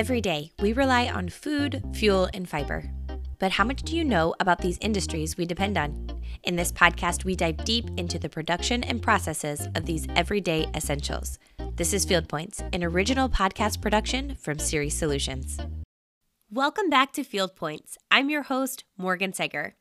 Every day, we rely on food, fuel, and fiber. But how much do you know about these industries we depend on? In this podcast, we dive deep into the production and processes of these everyday essentials. This is Field Points, an original podcast production from Ceres Solutions. Welcome back to Field Points. I'm your host, Morgan Seger.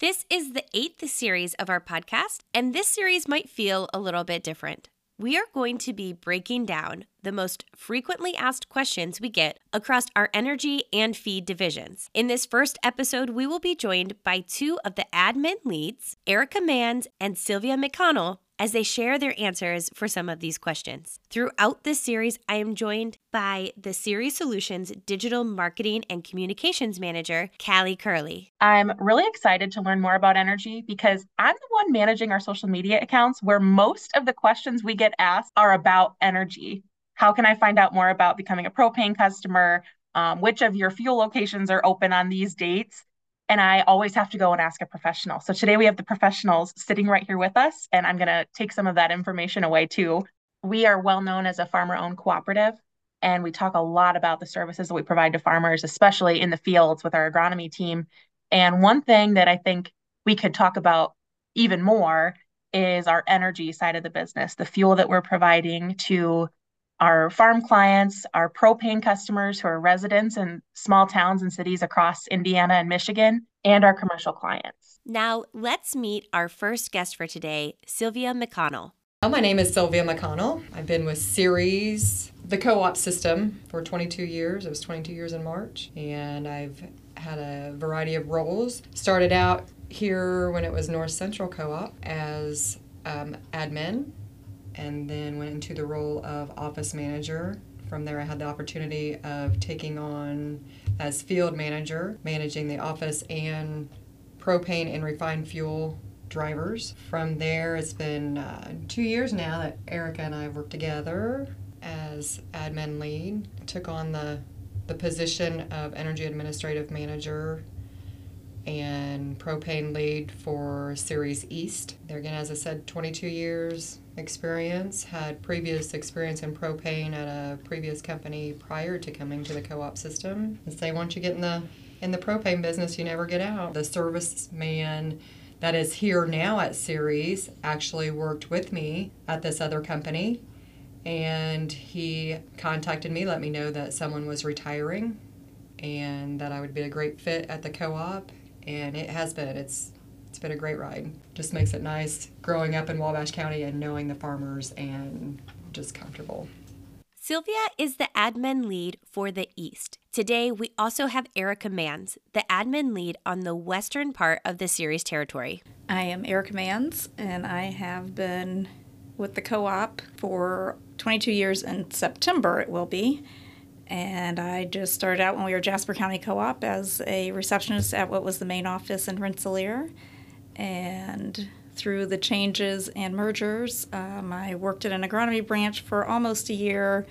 This is the eighth series of our podcast, and this series might feel a little bit different we are going to be breaking down the most frequently asked questions we get across our energy and feed divisions. In this first episode, we will be joined by two of the admin leads, Erica Manns and Sylvia McConnell, as they share their answers for some of these questions. Throughout this series, I am joined by the Ceres Solutions Digital Marketing and Communications Manager, Callie Curley. I'm really excited to learn more about energy because I'm the one managing our social media accounts where most of the questions we get asked are about energy. How can I find out more about becoming a propane customer? Um, which of your fuel locations are open on these dates? And I always have to go and ask a professional. So today we have the professionals sitting right here with us, and I'm going to take some of that information away too. We are well known as a farmer owned cooperative, and we talk a lot about the services that we provide to farmers, especially in the fields with our agronomy team. And one thing that I think we could talk about even more is our energy side of the business, the fuel that we're providing to our farm clients, our propane customers who are residents in small towns and cities across Indiana and Michigan, and our commercial clients. Now, let's meet our first guest for today, Sylvia McConnell. My name is Sylvia McConnell. I've been with Ceres, the co op system, for 22 years. It was 22 years in March, and I've had a variety of roles. Started out here when it was North Central Co op as um, admin and then went into the role of office manager. From there, I had the opportunity of taking on as field manager, managing the office and propane and refined fuel drivers. From there, it's been uh, two years now that Erica and I have worked together as admin lead. took on the the position of energy administrative manager and propane lead for Ceres East. There again, as I said, 22 years experience, had previous experience in propane at a previous company prior to coming to the co-op system. And say once you get in the in the propane business, you never get out. The serviceman that is here now at Ceres actually worked with me at this other company and he contacted me, let me know that someone was retiring and that I would be a great fit at the co-op and it has been. It's it's been a great ride. Just makes it nice growing up in Wabash County and knowing the farmers and just comfortable. Sylvia is the admin lead for the East. Today, we also have Erica Manns, the admin lead on the western part of the Ceres territory. I am Erica Manns, and I have been with the co op for 22 years in September, it will be. And I just started out when we were Jasper County Co op as a receptionist at what was the main office in Rensselaer. And through the changes and mergers, um, I worked at an agronomy branch for almost a year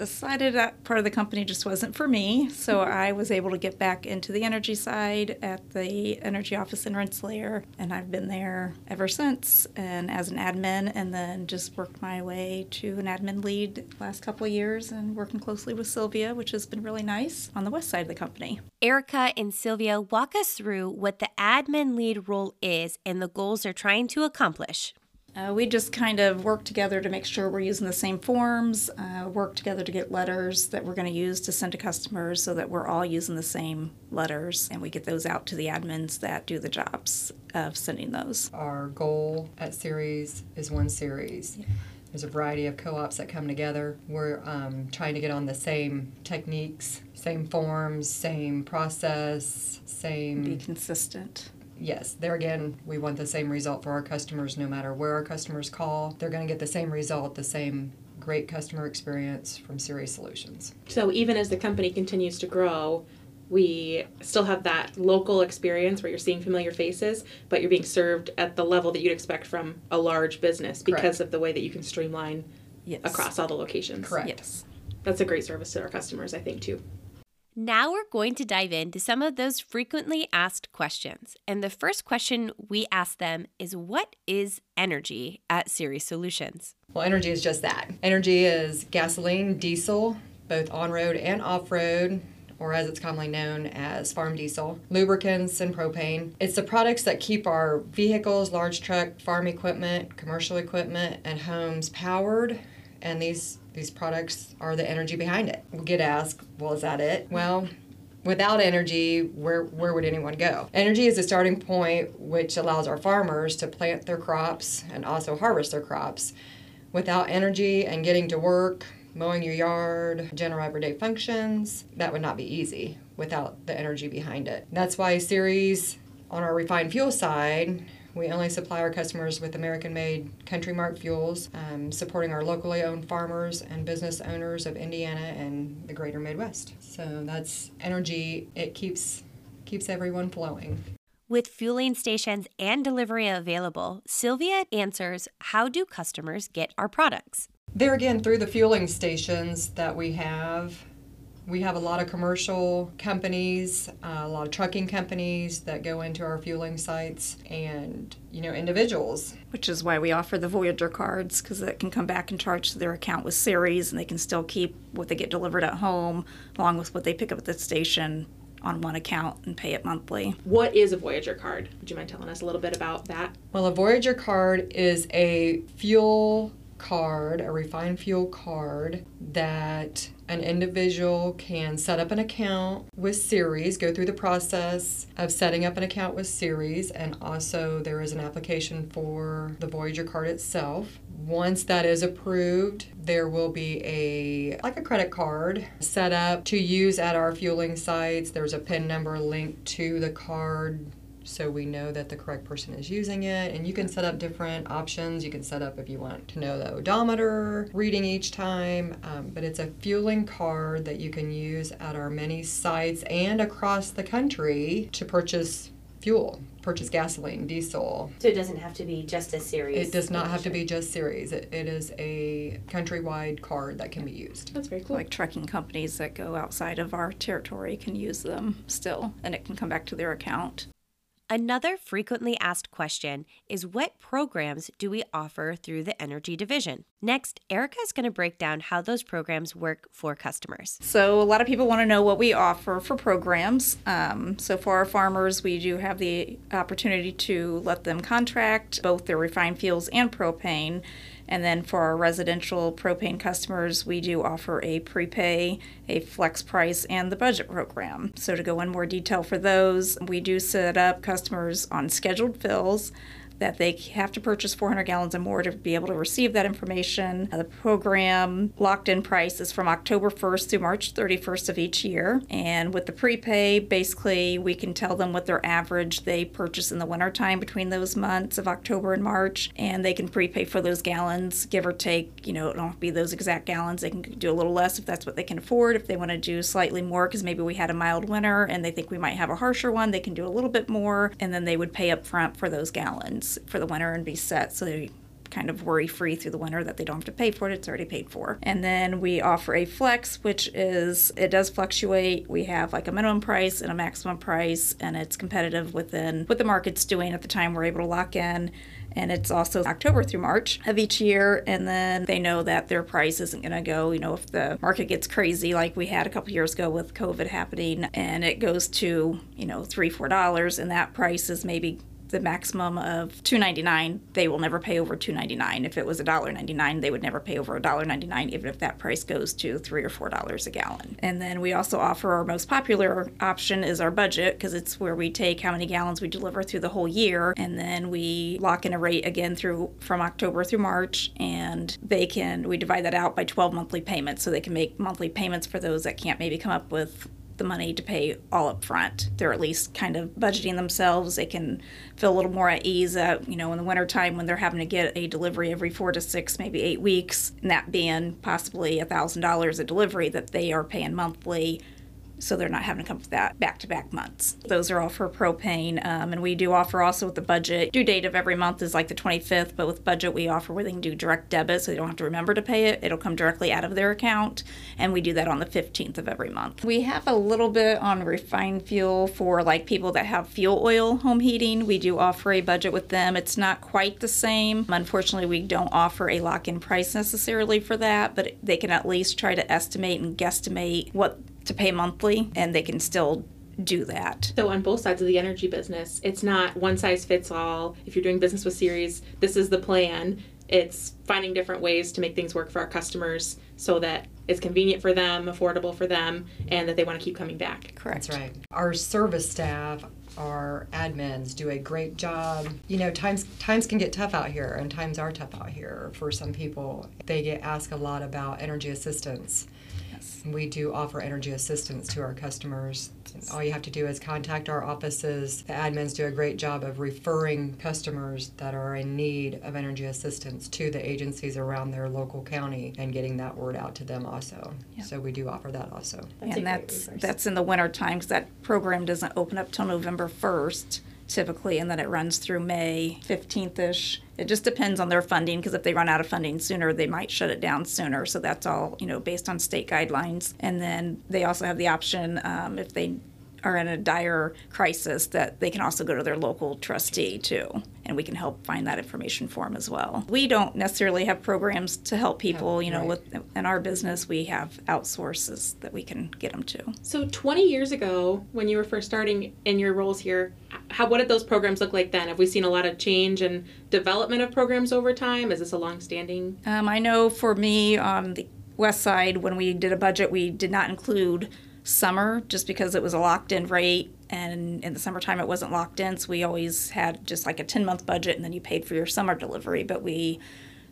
decided that part of the company just wasn't for me. So mm-hmm. I was able to get back into the energy side at the energy office in Rensselaer, and I've been there ever since. And as an admin, and then just worked my way to an admin lead last couple of years, and working closely with Sylvia, which has been really nice on the west side of the company. Erica and Sylvia walk us through what the admin lead role is and the goals they're trying to accomplish. Uh, we just kind of work together to make sure we're using the same forms, uh, work together to get letters that we're going to use to send to customers so that we're all using the same letters and we get those out to the admins that do the jobs of sending those. Our goal at Ceres is one Ceres. Yeah. There's a variety of co ops that come together. We're um, trying to get on the same techniques, same forms, same process, same. Be consistent yes, there again, we want the same result for our customers no matter where our customers call. They're going to get the same result, the same great customer experience from Ceres Solutions. So even as the company continues to grow, we still have that local experience where you're seeing familiar faces, but you're being served at the level that you'd expect from a large business because Correct. of the way that you can streamline yes. across all the locations. Correct. Yes. That's a great service to our customers, I think, too. Now we're going to dive into some of those frequently asked questions. And the first question we ask them is What is energy at Ceres Solutions? Well, energy is just that. Energy is gasoline, diesel, both on road and off road or as it's commonly known as farm diesel, lubricants, and propane. It's the products that keep our vehicles, large truck, farm equipment, commercial equipment, and homes powered. And these these products are the energy behind it. We get asked, well, is that it? Well, without energy, where, where would anyone go? Energy is a starting point which allows our farmers to plant their crops and also harvest their crops. Without energy and getting to work, mowing your yard, general everyday functions, that would not be easy without the energy behind it. That's why Ceres on our refined fuel side, we only supply our customers with American made CountryMark fuels, um, supporting our locally owned farmers and business owners of Indiana and the greater Midwest. So that's energy, it keeps keeps everyone flowing. With fueling stations and delivery available, Sylvia answers how do customers get our products? There again, through the fueling stations that we have, we have a lot of commercial companies, uh, a lot of trucking companies that go into our fueling sites, and you know individuals. Which is why we offer the Voyager cards because that can come back and charge to their account with Ceres, and they can still keep what they get delivered at home along with what they pick up at the station on one account and pay it monthly. What is a Voyager card? Would you mind telling us a little bit about that? Well, a Voyager card is a fuel card, a refined fuel card, that an individual can set up an account with Ceres, go through the process of setting up an account with Ceres, and also there is an application for the Voyager card itself. Once that is approved, there will be a like a credit card set up to use at our fueling sites. There's a PIN number linked to the card so we know that the correct person is using it. And you can set up different options. You can set up if you want to know the odometer reading each time, um, but it's a fueling card that you can use at our many sites and across the country to purchase fuel, purchase gasoline, diesel. So it doesn't have to be just a Ceres. It does not have to be just Ceres. It, it is a countrywide card that can be used. That's very cool. Like trucking companies that go outside of our territory can use them still, and it can come back to their account. Another frequently asked question is what programs do we offer through the energy division? Next, Erica is going to break down how those programs work for customers. So, a lot of people want to know what we offer for programs. Um, so, for our farmers, we do have the opportunity to let them contract both their refined fuels and propane and then for our residential propane customers, we do offer a prepay, a flex price, and the budget program. So, to go in more detail for those, we do set up customers on scheduled fills that they have to purchase 400 gallons or more to be able to receive that information. Uh, the program locked in price is from October 1st through March 31st of each year. And with the prepay, basically, we can tell them what their average they purchase in the wintertime between those months of October and March. And they can prepay for those gallons, give or take. You know, it don't be those exact gallons. They can do a little less if that's what they can afford. If they want to do slightly more, because maybe we had a mild winter and they think we might have a harsher one, they can do a little bit more. And then they would pay up front for those gallons for the winter and be set so they kind of worry free through the winter that they don't have to pay for it. It's already paid for. And then we offer a flex, which is it does fluctuate. We have like a minimum price and a maximum price, and it's competitive within what the market's doing at the time we're able to lock in. And it's also October through March of each year. And then they know that their price isn't going to go, you know, if the market gets crazy like we had a couple years ago with COVID happening and it goes to, you know, three, four dollars, and that price is maybe the maximum of $2.99, they will never pay over $2.99. If it was $1.99, they would never pay over $1.99, even if that price goes to 3 or $4 a gallon. And then we also offer our most popular option is our budget because it's where we take how many gallons we deliver through the whole year and then we lock in a rate again through from October through March and they can we divide that out by 12 monthly payments so they can make monthly payments for those that can't maybe come up with the money to pay all up front. They're at least kind of budgeting themselves. They can feel a little more at ease you know, in the wintertime when they're having to get a delivery every four to six, maybe eight weeks, and that being possibly a $1,000 a delivery that they are paying monthly so they're not having to come with that back to back months. Those are all for propane. Um, and we do offer also with the budget. Due date of every month is like the 25th, but with budget, we offer where they can do direct debit so they don't have to remember to pay it. It'll come directly out of their account. And we do that on the 15th of every month. We have a little bit on refined fuel for like people that have fuel oil home heating. We do offer a budget with them. It's not quite the same. Unfortunately, we don't offer a lock in price necessarily for that, but they can at least try to estimate and guesstimate what to pay monthly, and they can still do that. So on both sides of the energy business, it's not one size fits all. If you're doing business with Ceres, this is the plan. It's finding different ways to make things work for our customers so that it's convenient for them, affordable for them, and that they want to keep coming back. Correct. That's right. Our service staff, our admins do a great job. You know, times times can get tough out here, and times are tough out here for some people. They get asked a lot about energy assistance. We do offer energy assistance to our customers. All you have to do is contact our offices. The admins do a great job of referring customers that are in need of energy assistance to the agencies around their local county and getting that word out to them also. So we do offer that also. That's and that's that's in the winter time because that program doesn't open up till November 1st typically, and then it runs through May 15th ish. It just depends on their funding because if they run out of funding sooner, they might shut it down sooner. So that's all you know based on state guidelines. And then they also have the option um, if they are in a dire crisis that they can also go to their local trustee too and we can help find that information for them as well we don't necessarily have programs to help people you know right. with in our business we have outsources that we can get them to So 20 years ago, when you were first starting in your roles here, how what did those programs look like then? Have we seen a lot of change and development of programs over time? Is this a long-standing? Um, I know for me on the west side, when we did a budget, we did not include summer just because it was a locked in rate. And in the summertime, it wasn't locked in. So we always had just like a 10 month budget and then you paid for your summer delivery. But we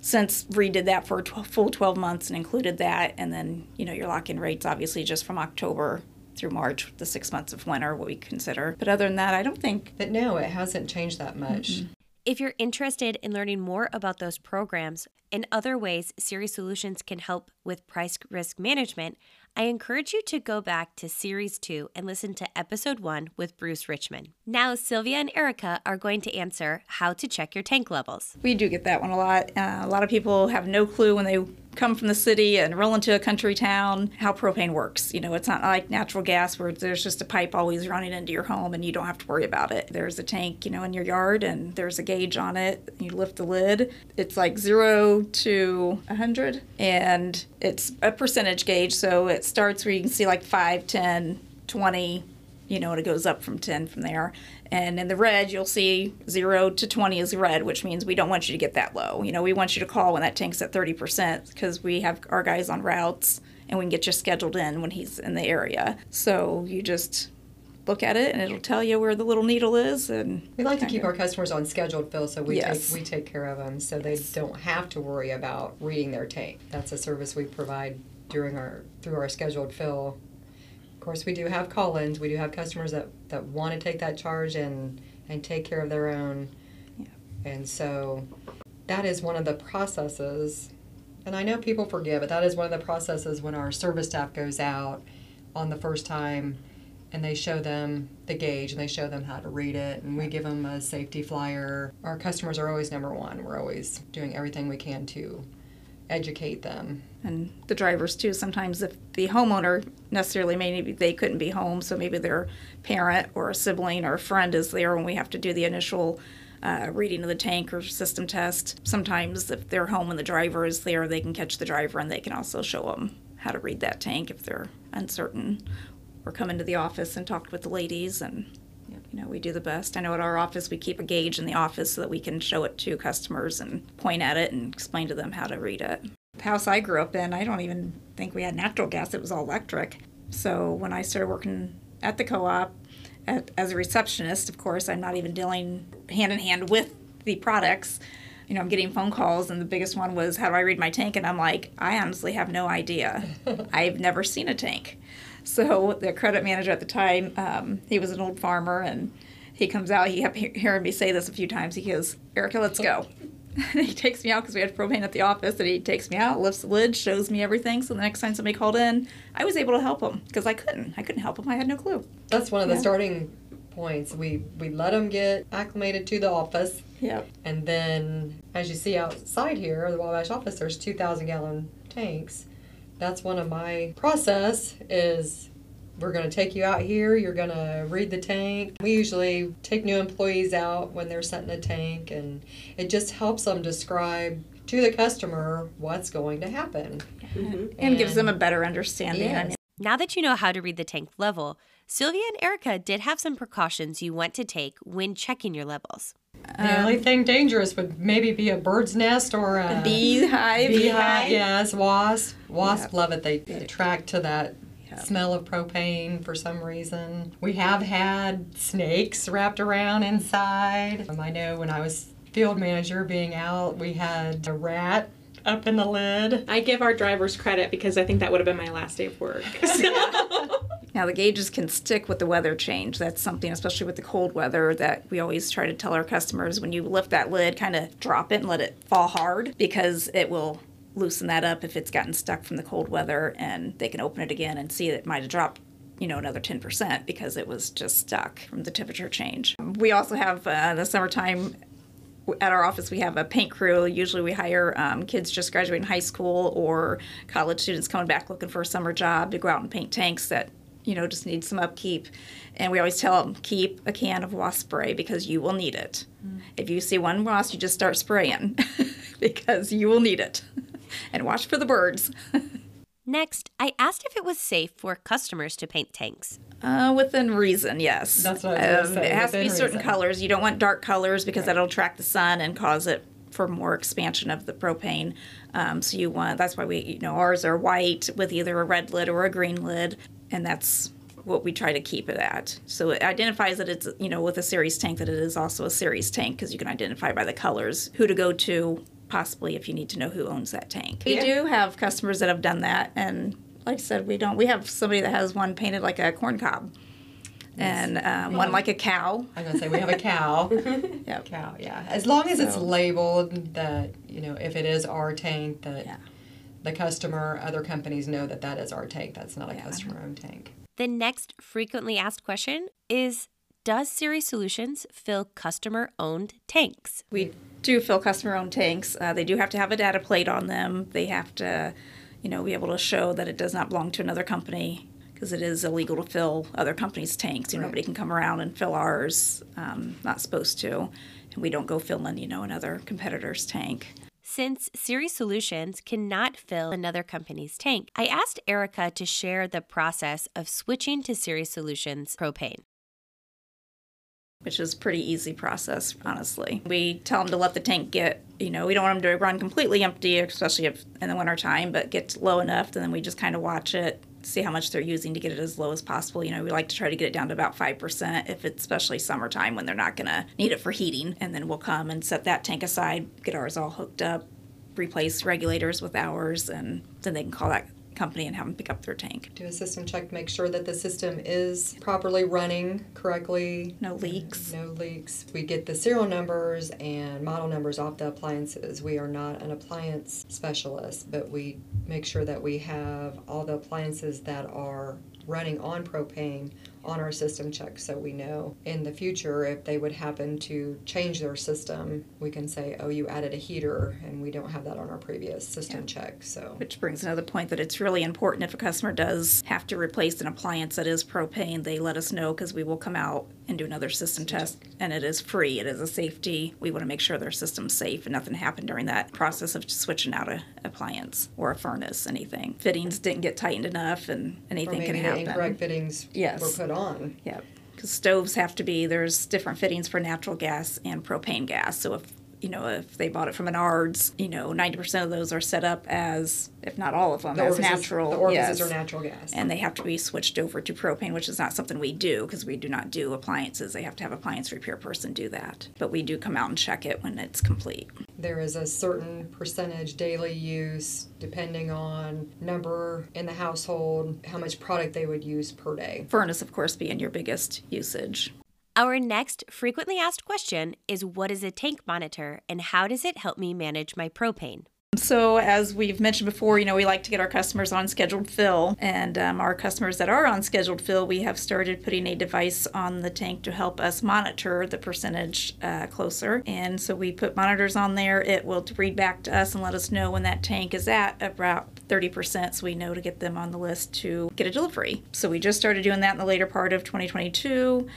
since redid that for a tw- full 12 months and included that. And then, you know, your lock in rates obviously just from October through March, the six months of winter, what we consider. But other than that, I don't think But no, it hasn't changed that much. If you're interested in learning more about those programs and other ways Ceres Solutions can help with price risk management, I encourage you to go back to Series 2 and listen to Episode 1 with Bruce Richmond. Now, Sylvia and Erica are going to answer how to check your tank levels. We do get that one a lot. Uh, a lot of people have no clue when they come from the city and roll into a country town how propane works. You know, it's not like natural gas where there's just a pipe always running into your home and you don't have to worry about it. There's a tank, you know, in your yard and there's a gauge on it. You lift the lid. It's like zero to 100 and it's a percentage gauge. So it starts where you can see like 5, 10, 20, you know, and it goes up from 10 from there. And in the red, you'll see 0 to 20 is red, which means we don't want you to get that low. You know, we want you to call when that tank's at 30% because we have our guys on routes and we can get you scheduled in when he's in the area. So you just look at it and it'll tell you where the little needle is and We like to keep our customers on scheduled fill, so we Yes. take we take care of them, so they don't have to worry about reading their tank. That's a service we provide during our through our scheduled fill. Of course, we do have call-ins. We do have customers that, that want to take that charge and and take care of their own. Yeah. And so that is one of the processes. And I know people forget, but that is one of the processes when our service staff goes out on the first time and they show them the gauge and they show them how to read it and we give them a safety flyer. Our customers are always number one. We're always doing everything we can to educate them. and the drivers too. Sometimes if the homeowner necessarily maybe they couldn't be home, so maybe their parent or a sibling or a friend is there when we have to do the initial uh, reading of the tank or system test. Sometimes if they're home and the driver is there, they can catch the driver and they can also show them how to read that tank if they're uncertain, or come into the office and talk with the ladies and. You know, we do the best. I know at our office we keep a gauge in the office so that we can show it to customers and point at it and explain to them how to read it. The house I grew up in, I don't even think we had natural gas, it was all electric. So when I started working at the co op as a receptionist, of course, I'm not even dealing hand in hand with the products. You know, I'm getting phone calls, and the biggest one was, How do I read my tank? And I'm like, I honestly have no idea. I've never seen a tank. So the credit manager at the time, um, he was an old farmer, and he comes out. He kept hearing me say this a few times. He goes, "Erica, let's go." And he takes me out because we had propane at the office, and he takes me out, lifts the lid, shows me everything. So the next time somebody called in, I was able to help him because I couldn't. I couldn't help him. I had no clue. That's one of the Yeah. starting points. We we let them get acclimated to the office, Yep. and then as you see outside here, the Wabash office, there's 2,000 gallon tanks. That's one of my process is we're going to take you out here. You're going to read the tank. We usually take new employees out when they're setting a tank, and it just helps them describe to the customer what's going to happen. Mm-hmm. And, gives them a better understanding. Yes. Now that you know how to read the tank level, Sylvia and Erica did have some precautions you want to take when checking your levels. The only thing dangerous would maybe be a bird's nest or a beehive. Beehive, yes, wasp. Wasp Yep. love it. They attract to that Yep. smell of propane for some reason. We have had snakes wrapped around inside. Um, I know when I was field manager being out, we had a rat up in the lid. I give our drivers credit because I think that would have been my last day of work. Now the gauges can stick with the weather change. That's something, especially with the cold weather, that we always try to tell our customers when you lift that lid, kind of drop it and let it fall hard because it will loosen that up if it's gotten stuck from the cold weather, and they can open it again and see it might have dropped. You know, another 10% because it was just stuck from the temperature change. We also have uh, the summertime at our office we have a paint crew usually we hire um, kids just graduating high school or college students coming back looking for a summer job to go out and paint tanks that you know just need some upkeep and we always tell them keep a can of wasp spray because you will need it if you see one wasp you just start spraying because you will need it and watch for the birds Next, I asked if it was safe for customers to paint tanks. Uh, within reason, yes. That's what I was gonna say, It has to be certain reason. colors. You don't want dark colors because that'll attract the sun and cause it for more expansion of the propane. Um, so you want that's why we you know ours are white with either a red lid or a green lid, and that's what we try to keep it at. So it identifies that it's you know with a Ceres tank that it is also a Ceres tank because you can identify by the colors who to go to possibly if you need to know who owns that tank. We do have customers that have done that and like I said, we don't. We have somebody that has one painted like a corn cob, and um, one like a cow. I'm gonna say we have a cow. Yep. cow, yeah. As long as it's labeled that you know if it is our tank that Yeah. The customer, other companies know that that is our tank. That's not a customer-owned tank. The next frequently asked question is Does Ceres Solutions fill customer owned tanks? We do fill customer-owned tanks. Uh, they do have to have a data plate on them. They have to, you know, be able to show that it does not belong to another company because it is illegal to fill other companies' tanks. You know, nobody can come around and fill ours. Um, not supposed to, and we don't go filling, you know, another competitor's tank. Since Ceres Solutions cannot fill another company's tank, I asked Erica to share the process of switching to Ceres Solutions propane. which is pretty easy process honestly we tell them to let the tank get you know we don't want them to run completely empty especially if in the winter time but get low enough and then we just kind of watch it see how much they're using to get it as low as possible. You know we like to try to get it down to about 5% if it's especially summertime when they're not going to need it for heating. And then we'll come and set that tank aside get ours all hooked up replace regulators with ours and then they can call that company and have them pick up their tank Do a system check to make sure that the system is properly running correctly. no leaks No leaks. We get the serial numbers and model numbers off the appliances. We are not an appliance specialist, but we make sure that we have all the appliances that are running on propane on our system check so we know in the future if they would happen to change their system, we can say, oh, you added a heater and we don't have that on our previous system check. So Which brings another point that it's really important if a customer does have to replace an appliance that is propane, they let us know because we will come out and do another system test. And it is free, it is a safety. We want to make sure their system's safe and nothing happened during that process of switching out a appliance or a furnace, anything. Fittings didn't get tightened enough and anything can happen. incorrect fittings Yes. were put on. Yep. Because stoves have to be, there's different fittings for natural gas and propane gas. So if, you know, if they bought it from a Menards, you know, 90% of those are set up as, if not all of them, The as orifices, natural. the orifices yes. are natural gas. And they have to be switched over to propane, which is not something we do because we do not do appliances. They have to have appliance repair person do that. But we do come out and check it when it's complete. There is a certain percentage daily use depending on number in the household, how much product they would use per day. Furnace, of course, being your biggest usage. Our next frequently asked question is What is a tank monitor and how does it help me manage my propane? So, as we've mentioned before, you know, we like to get our customers on scheduled fill. And um, our customers that are on scheduled fill, we have started putting a device on the tank to help us monitor the percentage uh, closer. And so we put monitors on there. It will read back to us and let us know when that tank is at about 30%, so we know to get them on the list to get a delivery. So, we just started doing that in the later part of 2022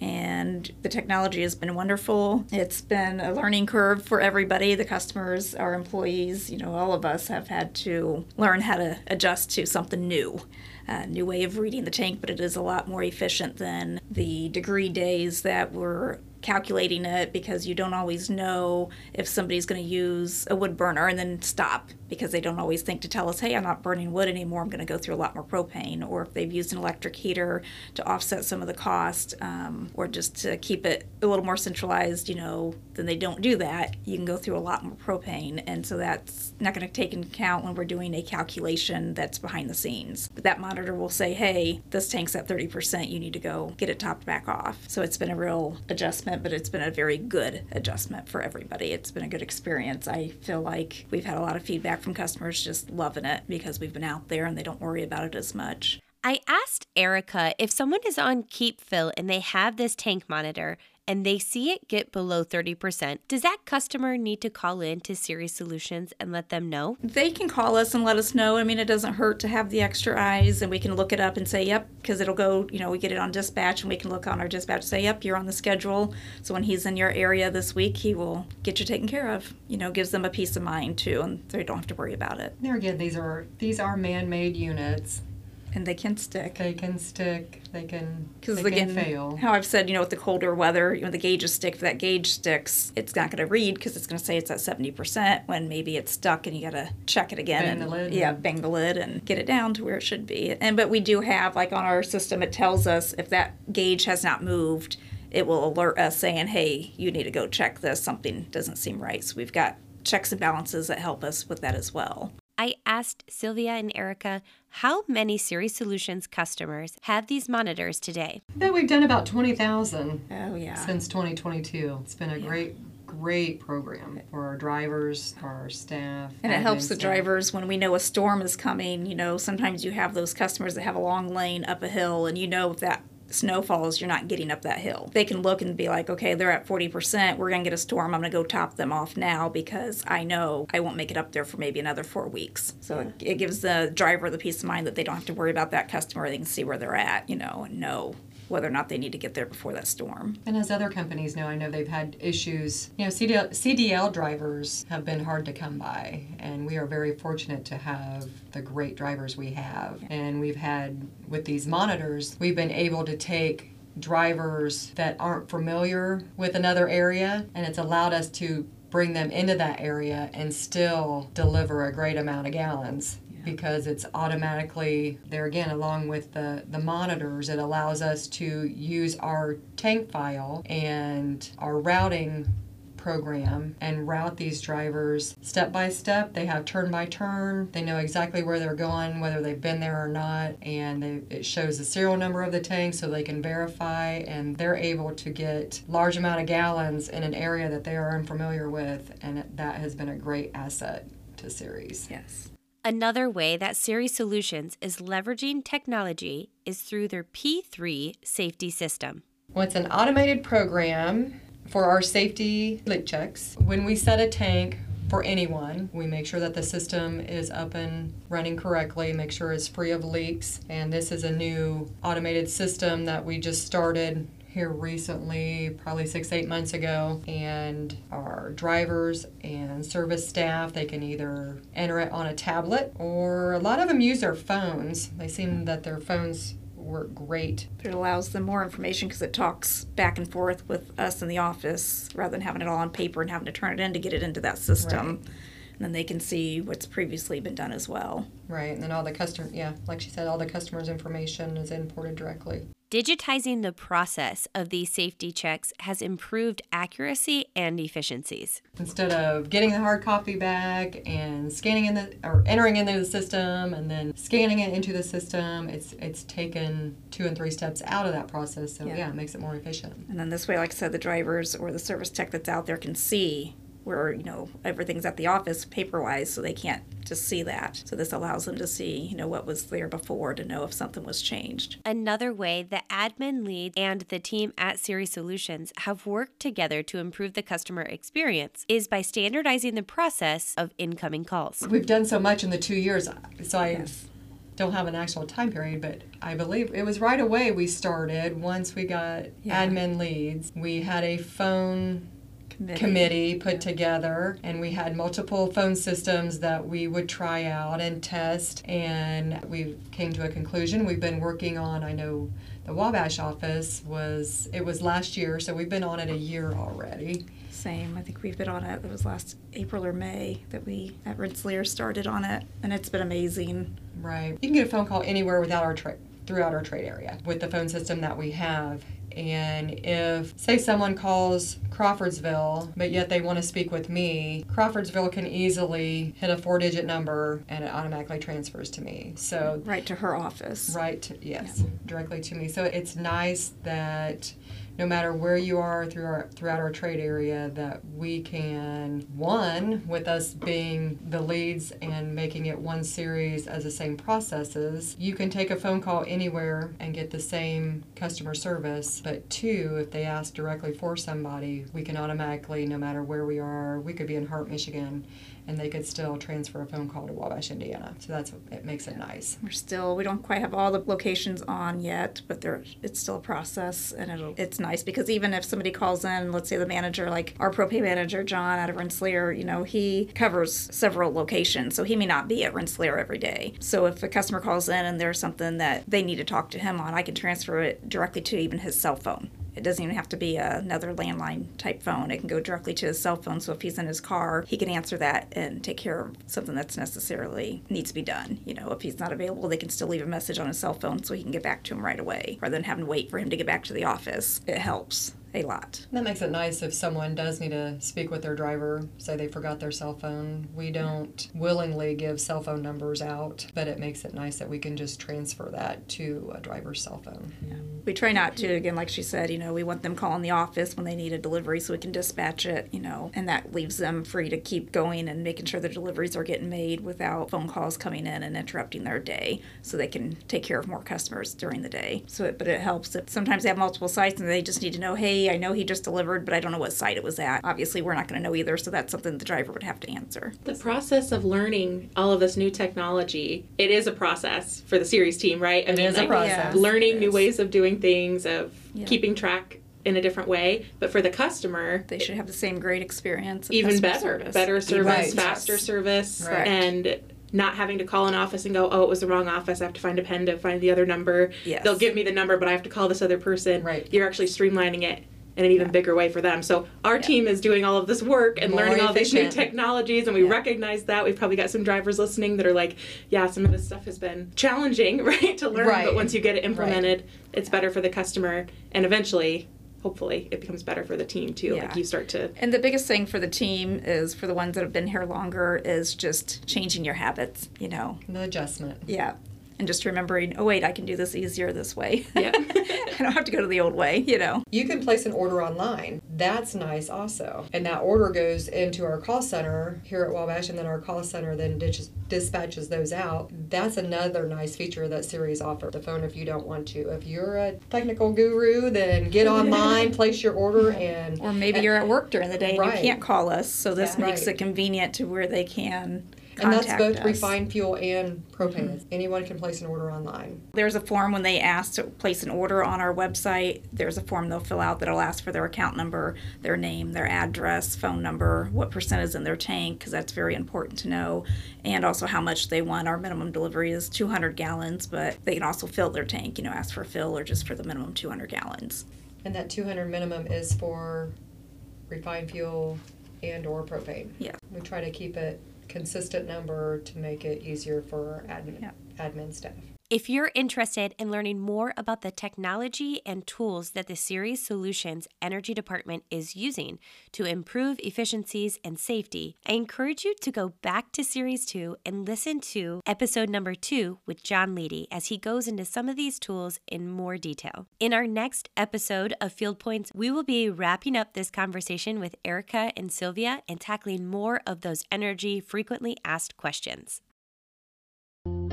and the technology has been wonderful. It's been a learning curve for everybody the customers, our employees, you know, all of us have had to learn how to adjust to something new. A new way of reading the tank, but it is a lot more efficient than the degree days that were calculating it because you don't always know if somebody's going to use a wood burner and then stop because they don't always think to tell us, hey, I'm not burning wood anymore, I'm going to go through a lot more propane. Or if they've used an electric heater to offset some of the cost um, or just to keep it a little more centralized, you know, then they don't do that, you can go through a lot more propane. And so that's not going to take into account when we're doing a calculation that's behind the scenes. But that monitor will say, hey, this tank's at 30%, you need to go get it topped back off. So it's been a real adjustment, but it's been a very good adjustment for everybody. It's been a good experience. I feel like we've had a lot of feedback from customers just loving it because we've been out there and they don't worry about it as much. I asked Erica if someone is on Keep Fill and they have this tank monitor, and they see it get below 30%, does that customer need to call in to Ceres Solutions and let them know? They can call us and let us know. I mean, it doesn't hurt to have the extra eyes and we can look it up and say, yep, because it'll go, you know, we get it on dispatch and we can look on our dispatch and say, yep, you're on the schedule. So when he's in your area this week, he will get you taken care of. You know, gives them a peace of mind too, and they don't have to worry about it. There again, these are these are man-made units and they can stick. They can stick. They can. Because again, can fail. how I've said, you know, with the colder weather, you know, the gauges stick, if that gauge sticks, it's not going to read because it's going to say it's at seventy percent when maybe it's stuck and you got to check it again Bang and the lid. yeah, bang the lid and get it down to where it should be. And but we do have like on our system, it tells us if that gauge has not moved, it will alert us saying, hey, you need to go check this. Something doesn't seem right. So we've got checks and balances that help us with that as well. I asked Sylvia and Erica how many Ceres Solutions customers have these monitors today. Yeah, we've done about twenty thousand Oh yeah. since 2022. It's been a great, great program for our drivers, for our staff, And it helps the staff. drivers when we know a storm is coming. You know, sometimes you have those customers that have a long lane up a hill, and you know if that snow falls, you're not getting up that hill. They can look and be like, okay, they're at 40%. We're going to get a storm. I'm going to go top them off now because I know I won't make it up there for maybe another four weeks. So it, hmm. it gives the driver the peace of mind that they don't have to worry about that customer. They can see where they're at, you know, and know whether or not they need to get there before that storm. And as other companies know, I know they've had issues. You know, CDL, CDL drivers have been hard to come by, and we are very fortunate to have the great drivers we have. And we've had, with these monitors, we've been able to take drivers that aren't familiar with another area, and it's allowed us to bring them into that area and still deliver a great amount of gallons because it's automatically there again along with the the monitors it allows us to use our tank file and our routing program and route these drivers step by step they have turn by turn they know exactly where they're going whether they've been there or not and they, it shows the serial number of the tank so they can verify and they're able to get large amount of gallons in an area that they are unfamiliar with and that has been a great asset to Ceres. Yes. Another way that Ceres Solutions is leveraging technology is through their P3 safety system. Well, it's an automated program for our safety leak checks. When we set a tank for anyone, we make sure that the system is up and running correctly, make sure it's free of leaks. And this is a new automated system that we just started here recently, probably six, eight months ago. And our drivers and service staff, they can either enter it on a tablet or a lot of them use their phones. They seem that their phones work great But it allows them more information because it talks back and forth with us in the office rather than having it all on paper and having to turn it in to get it into that system. Right. And then they can see what's previously been done as well. Right, and then all the customer, yeah, like she said, all the customers' information is imported directly. Digitizing the process of these safety checks has improved accuracy and efficiencies. Instead of getting the hard copy back and scanning in the or entering into the system and then scanning it into the system, it's it's taken two and three steps out of that process. So yeah, Yeah. it makes it more efficient. And then this way, like I said, the drivers or the service tech that's out there can see where, you know, everything's at the office paper wise, so they can't just see that. So this allows them to see, you know, what was there before to know if something was changed. Another way the admin lead and the team at Ceres Solutions have worked together to improve the customer experience is by standardizing the process of incoming calls. We've done so much in the two years, so I Yes. don't have an actual time period, but I believe it was right away we started. Once we got Yeah. admin leads, we had a phone Committee. committee put together and we had multiple phone systems that we would try out and test and we came to a conclusion we've been working on i know the wabash office was it was last year so we've been on it a year already Same. I think we've been on it. It was last April or May that we at Rensselaer started on it, and it's been amazing. right you can get a phone call anywhere without our trade throughout our trade area with the phone system that we have and if say someone calls crawfordsville but yet they want to speak with me crawfordsville can easily hit a four digit number and it automatically transfers to me so Right to her office. Right, to, yes, directly to me. So it's nice that no matter where you are through our, throughout our trade area, that we can, one, with us being the leads and making it one Ceres as the same processes, you can take a phone call anywhere and get the same customer service. But two, if they ask directly for somebody, we can automatically, no matter where we are, we could be in Hart, Michigan, and they could still transfer a phone call to Wabash, Indiana. So that's, it makes it nice. We're still we don't quite have all the locations on yet, but there it's still a process and it'll it's nice because even if somebody calls in, let's say the manager, like our propane manager, John out of Rensselaer, you know, he covers several locations. So he may not be at Rensselaer every day. So if a customer calls in and there's something that they need to talk to him on, I can transfer it directly to even his cell phone. It doesn't even have to be another landline type phone. It can go directly to his cell phone. So if he's in his car, he can answer that and take care of something that's necessarily needs to be done. You know, if he's not available, they can still leave a message on his cell phone so he can get back to him right away rather than having to wait for him to get back to the office. It helps a lot. That makes it nice if someone does need to speak with their driver, say they forgot their cell phone. We don't willingly give cell phone numbers out, but it makes it nice that we can just transfer that to a driver's cell phone. We try not to, again, like she said, you know, we want them calling the office when they need a delivery so we can dispatch it, you know, and that leaves them free to keep going and making sure the deliveries are getting made without phone calls coming in and interrupting their day so they can take care of more customers during the day. So, it, but it helps if sometimes they have multiple sites and they just need to know, hey, I know he just delivered, but I don't know what site it was at. Obviously, we're not going to know either, so that's something the driver would have to answer. The process of learning all of this new technology, it is a process for the Ceres team, right? I It is a process. Learning new ways of doing things, of Yeah. keeping track in a different way. But for the customer, They should have the same great experience. even better, service. better service, Right. faster service, Right. and not having to call an office and go, oh, it was the wrong office. I have to find a pen to find the other number. Yes. They'll give me the number, but I have to call this other person. Right. You're actually streamlining it in an even Yeah. bigger way for them. So our team is doing all of this work and More learning all these new technologies, and we Yeah. recognize that. We've probably got some drivers listening that are like, yeah, some of this stuff has been challenging, right, to learn. Right. But once you get it implemented, it's better for the customer, and eventually, hopefully, it becomes better for the team too. Yeah. Like you start to And the biggest thing for the team is for the ones that have been here longer is just changing your habits, you know. The adjustment. Yeah. And just remembering, oh wait, I can do this easier this way. Yeah. I don't have to go to the old way, you know. You can place an order online. That's nice also. And that order goes into our call center here at Wabash, and then our call center then ditches, dispatches those out. That's another nice feature that Siri's offer. The phone if you don't want to. If you're a technical guru, then get online, place your order, and Or maybe you're at work during the day and Right. you can't call us, so this Yeah. makes Right. it convenient to where they can and that's both us. refined fuel and propane. Mm-hmm. Anyone can place an order online. There's a form when they ask to place an order on our website. There's a form they'll fill out that'll ask for their account number, their name, their address, phone number, what percent is in their tank, because that's very important to know, and also how much they want. Our minimum delivery is 200 gallons, but they can also fill their tank, you know, ask for a fill or just for the minimum 200 gallons. And that 200 minimum is for refined fuel and or propane. Yeah. We try to keep it consistent number to make it easier for admin, Yeah. admin staff. If you're interested in learning more about the technology and tools that the Ceres Solutions Energy Department is using to improve efficiencies and safety, I encourage you to go back to Series 2 and listen to episode number 2 with John Leedy as he goes into some of these tools in more detail. In our next episode of Field Points, we will be wrapping up this conversation with Erica and Sylvia and tackling more of those energy frequently asked questions.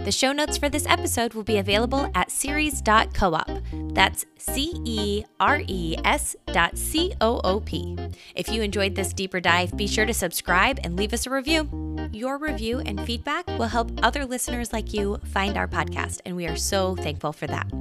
The show notes for this episode will be available at ceres.coop. That's C E R E S dot C O O P. If you enjoyed this deeper dive, be sure to subscribe and leave us a review. Your review and feedback will help other listeners like you find our podcast, and we are so thankful for that.